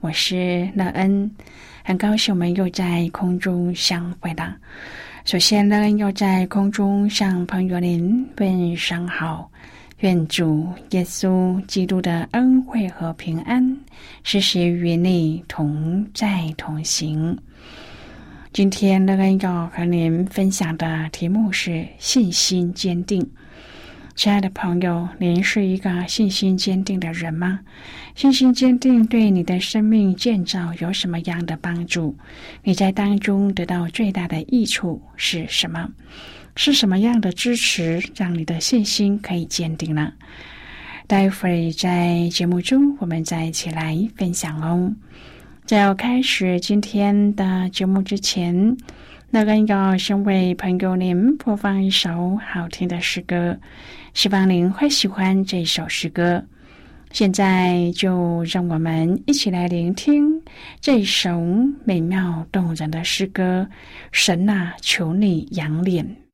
我是乐恩。很高兴我们又在空中相会了。首先乐恩，要在空中向朋友您问声好，愿主耶稣基督的恩惠和平安时时与你同在同行。今天乐恩要和您分享的题目是信心坚定。亲爱的朋友，您是一个信心坚定的人吗？信心坚定对你的生命建造有什么样的帮助？你在当中得到最大的益处是什么？是什么样的支持让你的信心可以坚定呢？待会儿在节目中，我们再一起来分享哦。在要开始今天的节目之前，那个要先为朋友您播放一首好听的诗歌。希望您会喜欢这首诗歌。现在就让我们一起来聆听这首美妙动人的诗歌。神啊，求你扬脸。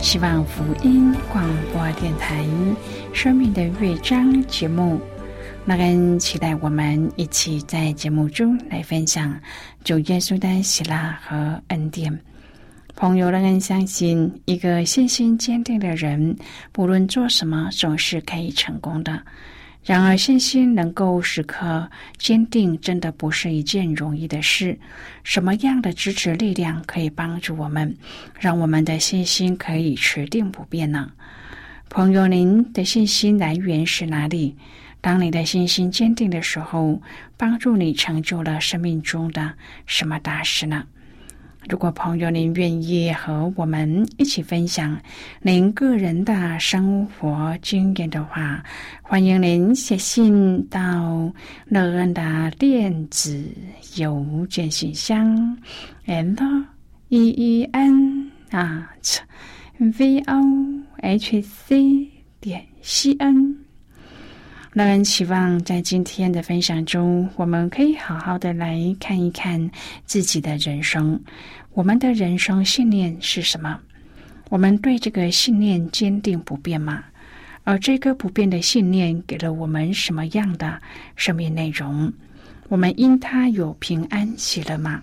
希望福音广播电台《生命的乐章》节目。那跟期待我们一起在节目中来分享主耶稣的喜乐和恩典。朋友，让人相信，一个信心坚定的人，不论做什么，总是可以成功的。然而，信心能够时刻坚定，真的不是一件容易的事。什么样的支持力量可以帮助我们，让我们的信心可以持定不变呢？朋友，您的信心来源是哪里？当你的信心坚定的时候，帮助你成就了生命中的什么大事呢？如果朋友您愿意和我们一起分享您个人的生活经验的话，欢迎您写信到乐恩的电子邮件信箱，and e e n at v o h c 点 c n。乐恩期望在今天的分享中，我们可以好好的来看一看自己的人生。我们的人生信念是什么？我们对这个信念坚定不变吗？而这个不变的信念给了我们什么样的生命内容？我们因它有平安喜乐吗？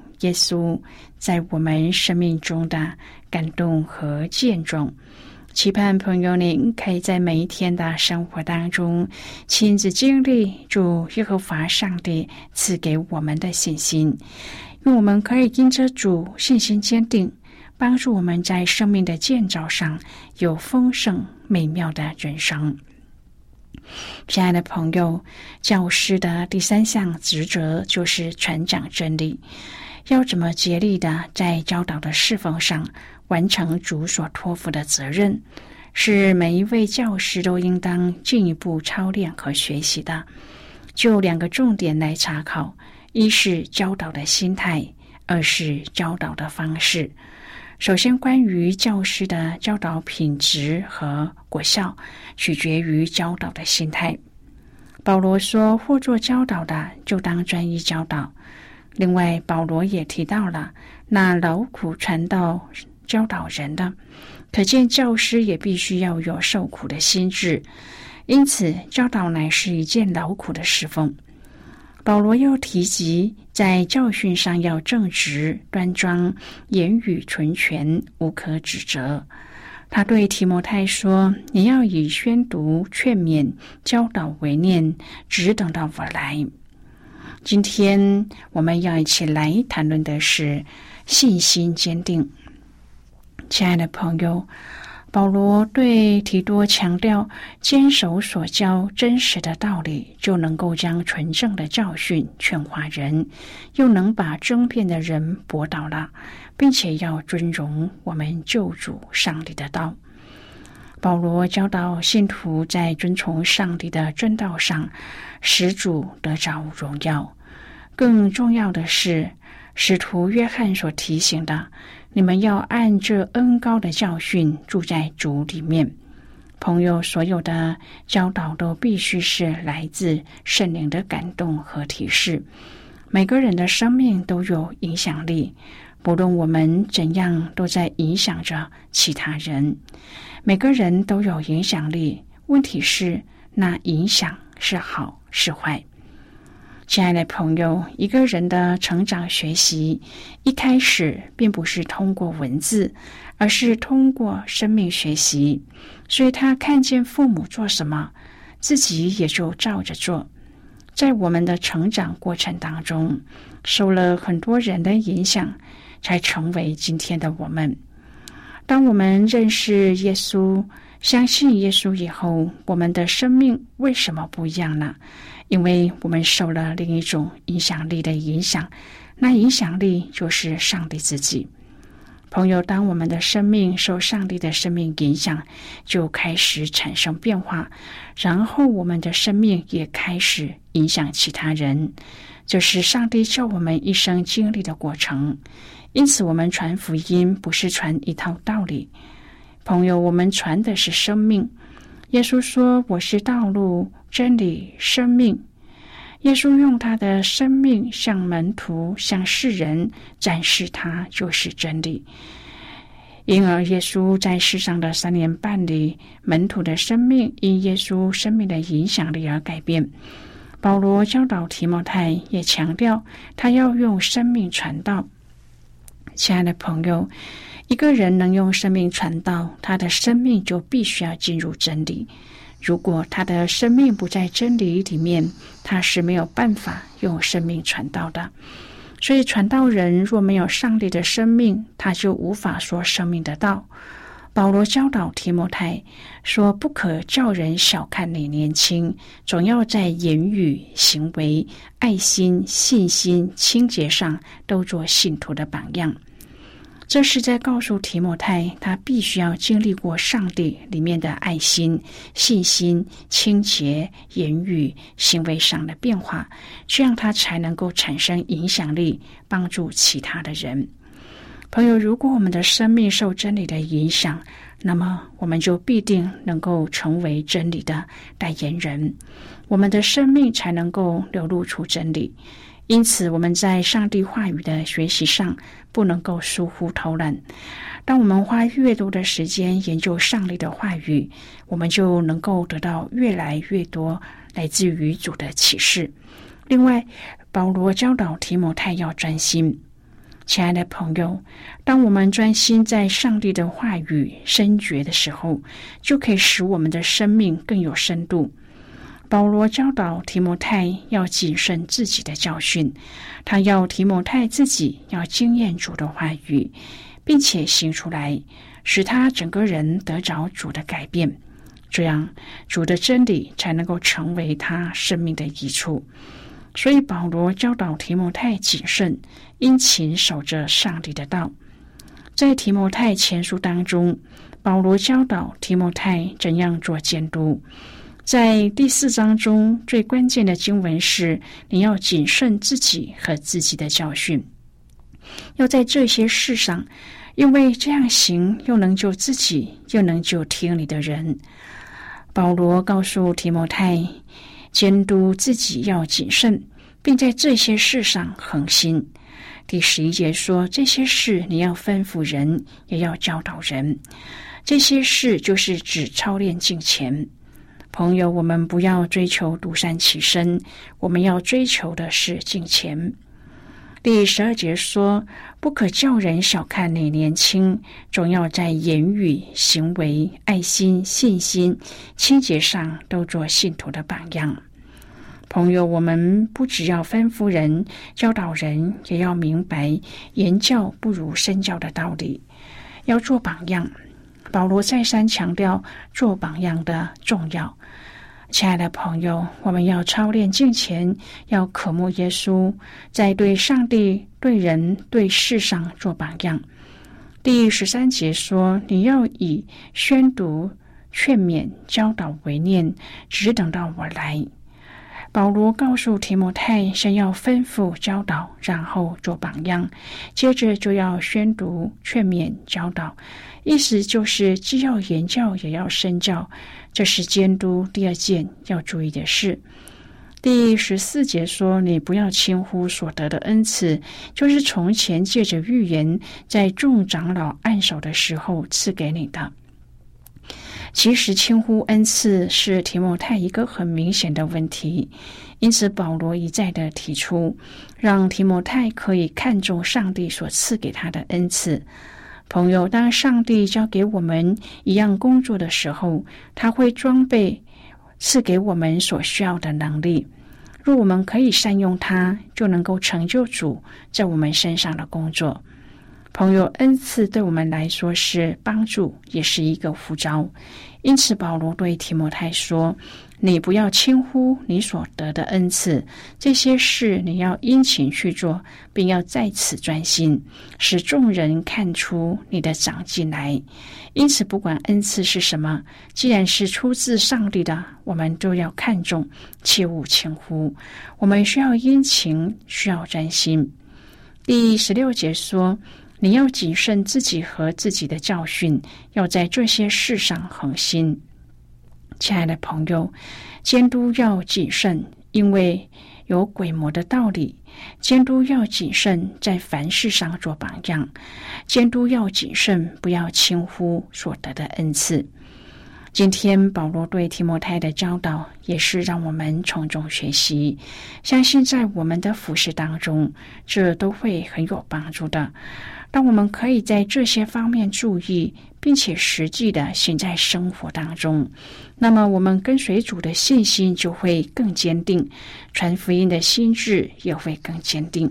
耶稣在我们生命中的感动和见证，期盼朋友您可以在每一天的生活当中亲自经历主耶和华上帝赐给我们的信心，愿我们可以因着主信心坚定，帮助我们在生命的建造上有丰盛美妙的人生。亲爱的朋友，教师的第三项职责就是传讲真理。要怎么竭力的在教导的侍奉上完成主所托付的责任，是每一位教师都应当进一步操练和学习的。就两个重点来查考：一是教导的心态，二是教导的方式。首先，关于教师的教导品质和果效，取决于教导的心态。保罗说：“或做教导的，就当专一教导。”另外，保罗也提到了那劳苦传道、教导人的，可见教师也必须要有受苦的心智。因此，教导乃是一件劳苦的侍奉。保罗又提及，在教训上要正直、端庄，言语纯全，无可指责。他对提摩太说：“你要以宣读、劝勉、教导为念，只等到我来。”今天我们要一起来谈论的是信心坚定。亲爱的朋友，保罗对提多强调，坚守所教真实的道理，就能够将纯正的教训劝化人，又能把争辩的人驳倒了，并且要尊荣我们救主上帝的道。保罗教导信徒在遵从上帝的正道上，使主得着荣耀。更重要的是，使徒约翰所提醒的，你们要按这恩高的教训住在主里面。朋友，所有的教导都必须是来自圣灵的感动和提示。每个人的生命都有影响力，不论我们怎样，都在影响着其他人。每个人都有影响力，问题是那影响是好是坏。亲爱的朋友，一个人的成长学习一开始并不是通过文字，而是通过生命学习。所以他看见父母做什么，自己也就照着做。在我们的成长过程当中，受了很多人的影响，才成为今天的我们。当我们认识耶稣、相信耶稣以后，我们的生命为什么不一样呢？因为我们受了另一种影响力的影响，那影响力就是上帝自己。朋友，当我们的生命受上帝的生命影响，就开始产生变化，然后我们的生命也开始影响其他人。这是上帝叫我们一生经历的过程。因此，我们传福音不是传一套道理，朋友，我们传的是生命。耶稣说：“我是道路、真理、生命。”耶稣用他的生命向门徒、向世人展示，他就是真理。因而，耶稣在世上的三年半里，门徒的生命因耶稣生命的影响力而改变。保罗教导提摩太，也强调他要用生命传道。亲爱的朋友，一个人能用生命传道，他的生命就必须要进入真理。如果他的生命不在真理里面，他是没有办法用生命传道的。所以，传道人若没有上帝的生命，他就无法说生命的道。保罗教导提摩太说：“不可叫人小看你年轻，总要在言语、行为、爱心、信心、清洁上都做信徒的榜样。”这是在告诉提摩太，他必须要经历过上帝里面的爱心、信心、清洁、言语、行为上的变化，这样他才能够产生影响力，帮助其他的人。朋友，如果我们的生命受真理的影响，那么我们就必定能够成为真理的代言人，我们的生命才能够流露出真理。因此，我们在上帝话语的学习上不能够疏忽偷懒。当我们花越多的时间研究上帝的话语，我们就能够得到越来越多来自于主的启示。另外，保罗教导提摩太要专心。亲爱的朋友，当我们专心在上帝的话语深觉的时候，就可以使我们的生命更有深度。保罗教导提摩太要谨慎自己的教训，他要提摩太自己要经验主的话语，并且行出来，使他整个人得着主的改变，这样主的真理才能够成为他生命的益处。所以保罗教导提摩太谨慎，殷勤守着上帝的道。在提摩太前书当中，保罗教导提摩太怎样做监督。在第四章中，最关键的经文是：你要谨慎自己和自己的教训，要在这些事上，因为这样行又能救自己，又能救听你的人。保罗告诉提摩太，监督自己要谨慎，并在这些事上恒心。第十一节说：这些事你要吩咐人，也要教导人。这些事就是指操练敬虔。朋友，我们不要追求独善其身，我们要追求的是敬虔。第十二节说：“不可叫人小看你年轻，总要在言语、行为、爱心、信心、清洁上都做信徒的榜样。”朋友，我们不只要吩咐人、教导人，也要明白言教不如身教的道理，要做榜样。保罗再三强调做榜样的重要。亲爱的朋友，我们要操练敬虔，要渴慕耶稣，在对上帝、对人、对世上做榜样。第十三节说：“你要以宣读、劝勉、教导为念，只等到我来。”保罗告诉提摩太，先要吩咐教导，然后做榜样，接着就要宣读、劝勉、教导。意思就是，既要言教，也要身教。这是监督第二件要注意的事。第十四节说：“你不要轻忽所得的恩赐，就是从前借着预言，在众长老按手的时候赐给你的。”其实，轻忽恩赐是提摩太一个很明显的问题，因此保罗一再的提出，让提摩太可以看重上帝所赐给他的恩赐。朋友，当上帝交给我们一样工作的时候，他会装备赐给我们所需要的能力。若我们可以善用它，就能够成就主在我们身上的工作。朋友，恩赐对我们来说是帮助，也是一个呼召。因此，保罗对提摩太说：“你不要轻忽你所得的恩赐，这些事你要殷勤去做，并要在此专心，使众人看出你的长进来。因此，不管恩赐是什么，既然是出自上帝的，我们都要看重，切勿轻忽。我们需要殷勤，需要专心。第十六节说：“你要谨慎自己和自己的教训，要在这些事上恒心。”亲爱的朋友，监督要谨慎，因为有鬼魔的道理。监督要谨慎，在凡事上做榜样。监督要谨慎，不要轻忽所得的恩赐。今天保罗对提摩太的教导，也是让我们从中学习。相信在我们的服饰当中，这都会很有帮助的。当我们可以在这些方面注意，并且实际的行在生活当中，那么我们跟随主的信心就会更坚定，传福音的心智也会更坚定。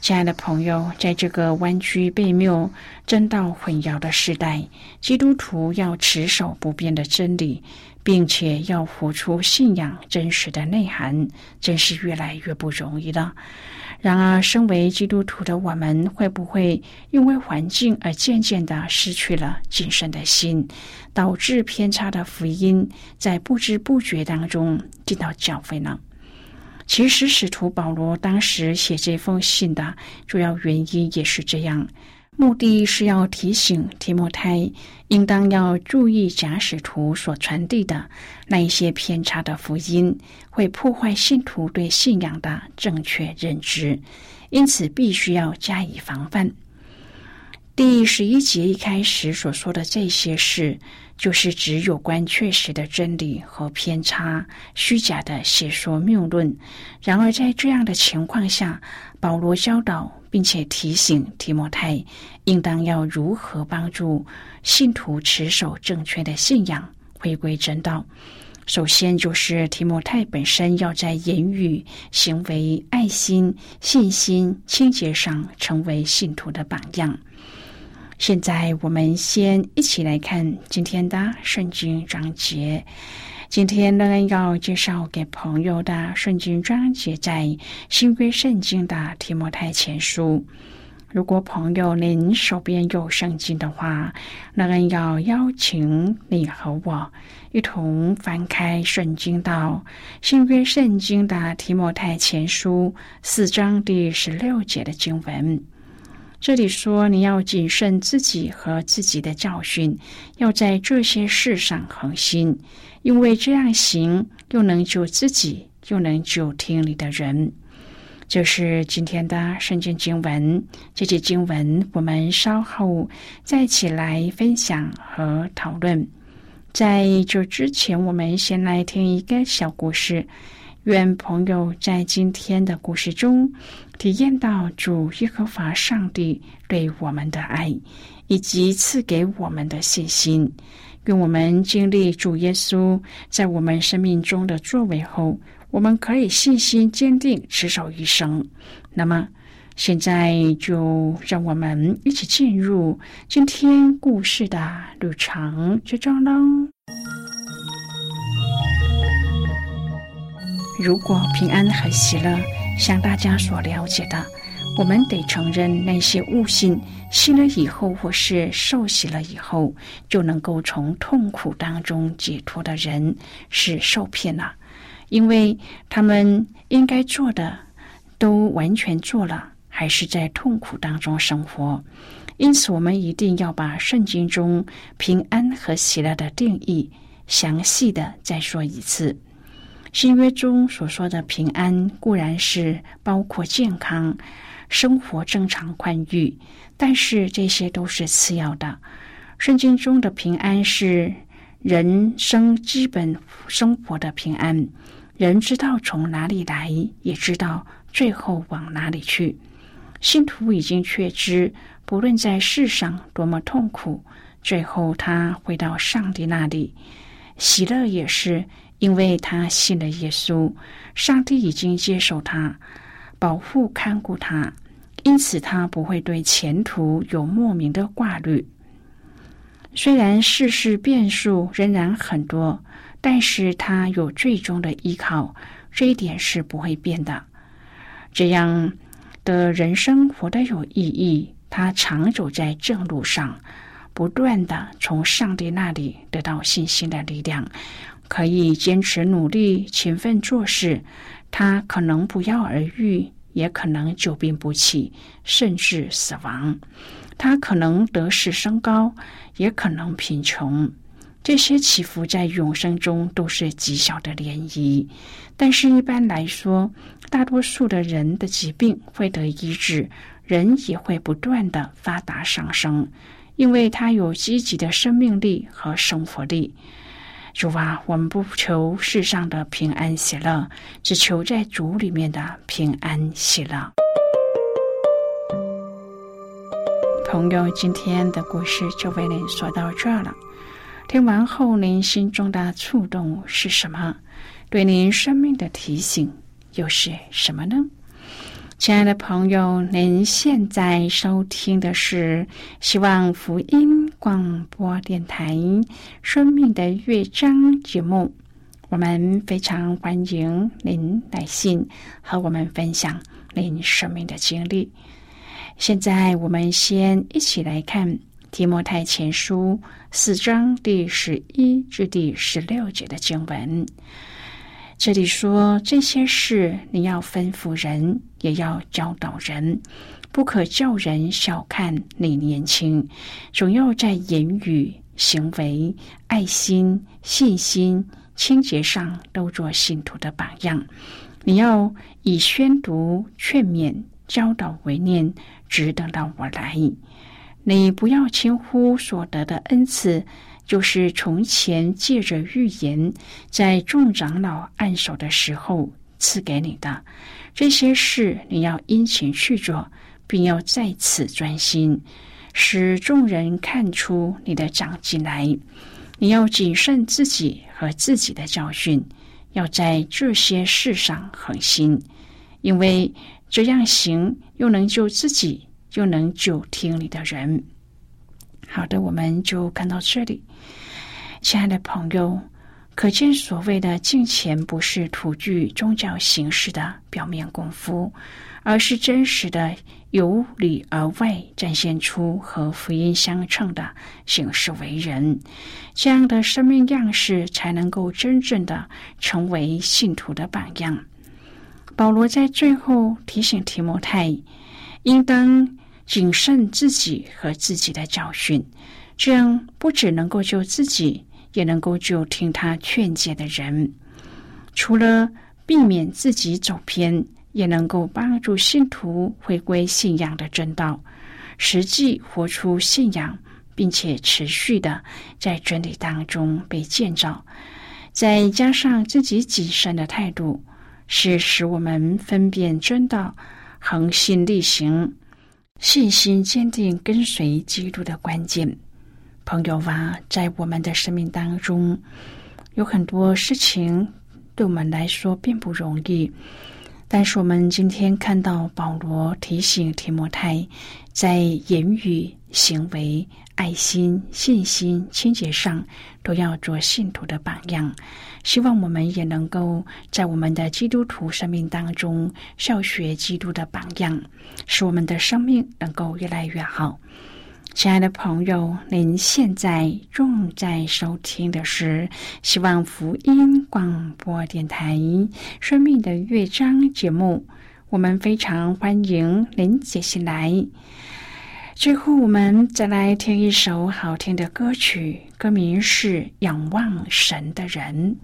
亲爱的朋友，在这个弯曲背谬、真道混淆的时代，基督徒要持守不变的真理，并且要活出信仰真实的内涵，真是越来越不容易了。然而，身为基督徒的我们，会不会因为环境而渐渐的失去了谨慎的心，导致偏差的福音在不知不觉当中进到教会呢？其实，使徒保罗当时写这封信的主要原因也是这样。目的是要提醒提摩太，应当要注意假使徒所传递的那一些偏差的福音，会破坏信徒对信仰的正确认知，因此必须要加以防范。第十一节一开始所说的这些事。就是指有关确实的真理和偏差、虚假的邪说谬论。然而，在这样的情况下，保罗教导并且提醒提摩太，应当要如何帮助信徒持守正确的信仰，回归真道。首先，就是提摩太本身要在言语、行为、爱心、信心、清洁上成为信徒的榜样。现在我们先一起来看今天的圣经章节。今天呢，要介绍给朋友的圣经章节在新约圣经的提摩太前书。如果朋友您手边有圣经的话，那要邀请你和我一同翻开圣经到新约圣经的提摩太前书四章第十六节的经文。这里说，你要谨慎自己和自己的教训，要在这些事上恒心，因为这样行，又能救自己，又能救听你的人。这是今天的圣经经文。这节经文，我们稍后再起来分享和讨论。在这之前，我们先来听一个小故事。愿朋友在今天的故事中体验到主耶和华上帝对我们的爱，以及赐给我们的信心。愿我们经历主耶稣在我们生命中的作为后，我们可以信心坚定，持守一生。那么，现在就让我们一起进入今天故事的旅程之中喽。如果平安和喜乐像大家所了解的，我们得承认那些悟性信了以后，或是受洗了以后，就能够从痛苦当中解脱的人是受骗了，因为他们应该做的都完全做了，还是在痛苦当中生活。因此，我们一定要把圣经中平安和喜乐的定义详细的再说一次。新约中所说的平安，固然是包括健康、生活正常宽裕，但是这些都是次要的。圣经中的平安是人生基本生活的平安，人知道从哪里来，也知道最后往哪里去。信徒已经确知，不论在世上多么痛苦，最后他回到上帝那里，喜乐也是。因为他信了耶稣，上帝已经接受他，保护看顾他，因此他不会对前途有莫名的挂虑。虽然世事变数仍然很多，但是他有最终的依靠，这一点是不会变的。这样的人生活得有意义，他常走在正路上，不断的从上帝那里得到信心的力量，可以坚持努力、勤奋做事。他可能不药而愈，也可能久病不起，甚至死亡。他可能得势升高，也可能贫穷。这些起伏在永生中都是极小的涟漪，但是，一般来说，大多数的人的疾病会得医治，人也会不断的发达上升，因为他有积极的生命力和生活力。主啊，我们不求世上的平安喜乐，只求在主里面的平安喜乐。朋友，今天的故事就为您说到这儿了。听完后，您心中的触动是什么？对您生命的提醒又是什么呢？亲爱的朋友，您现在收听的是希望福音广播电台《生命的乐章》节目。我们非常欢迎您来信和我们分享您生命的经历。现在，我们先一起来看。提摩太前书四章第十一至第十六节的经文，这里说这些事你要吩咐人，也要教导人，不可叫人小看你年轻，总要在言语、行为、爱心、信心、清洁上都做信徒的榜样。你要以宣读、劝勉、教导为念，只等到我来。你不要轻忽所得的恩赐，就是从前借着预言，在众长老按手的时候赐给你的。这些事你要殷勤去做，并要在此专心，使众人看出你的长进来。你要谨慎自己和自己的教训，要在这些事上恒心，因为这样行，又能救自己。又能救听你的人。好的，我们就看到这里，亲爱的朋友，可见所谓的敬虔不是徒具宗教形式的表面功夫，而是真实的由里而外展现出和福音相称的行事为人。这样的生命样式，才能够真正的成为信徒的榜样。保罗在最后提醒提摩太。应当谨慎自己和自己的教训，这样不只能够救自己，也能够救听他劝诫的人。除了避免自己走偏，也能够帮助信徒回归信仰的正道，实际活出信仰，并且持续的在真理当中被建造。再加上自己谨慎的态度，是使我们分辨真道。恒心力行，信心坚定，跟随基督的关键。朋友啊，在我们的生命当中，有很多事情对我们来说并不容易。但是我们今天看到保罗提醒提摩太，在言语、行为、爱心、信心、清洁上，都要做信徒的榜样。希望我们也能够在我们的基督徒生命当中效学基督的榜样，使我们的生命能够越来越好。亲爱的朋友，您现在正在收听的是希望福音广播电台《生命的乐章》节目。我们非常欢迎您接下来。最后，我们再来听一首好听的歌曲，歌名是《仰望神的人》。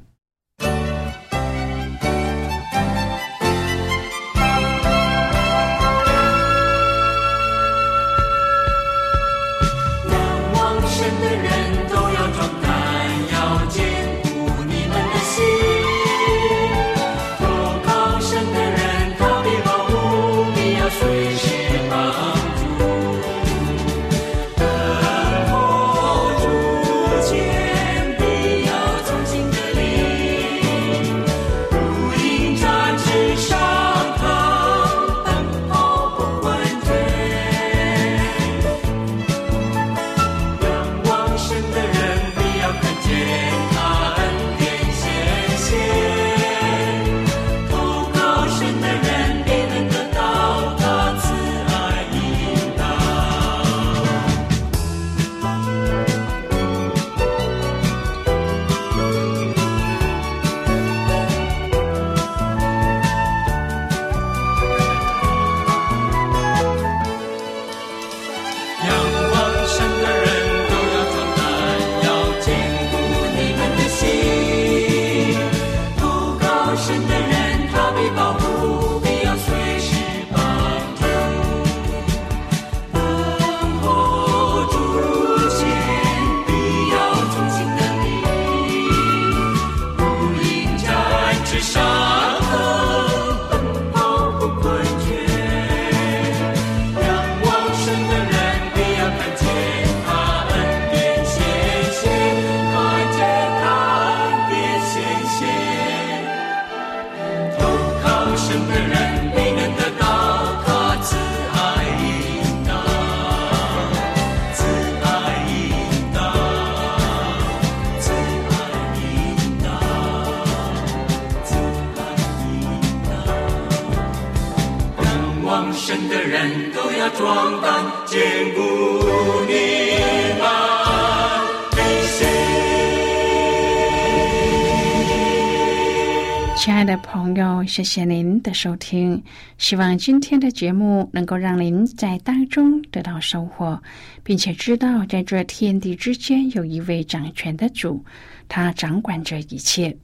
朋友，谢谢您的收听，希望今天的节目能够让您在当中得到收获，并且知道在这天地之间有一位掌权的主，他掌管着一切。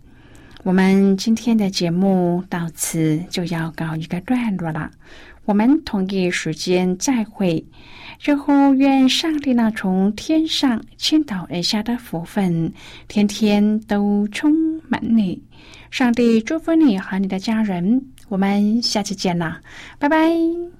我们今天的节目到此就要告一个段落了，我们同一时间再会。最后，愿上帝那从天上倾倒而下的福分，天天都充满你。上帝祝福你和你的家人，我们下期见啦，拜拜。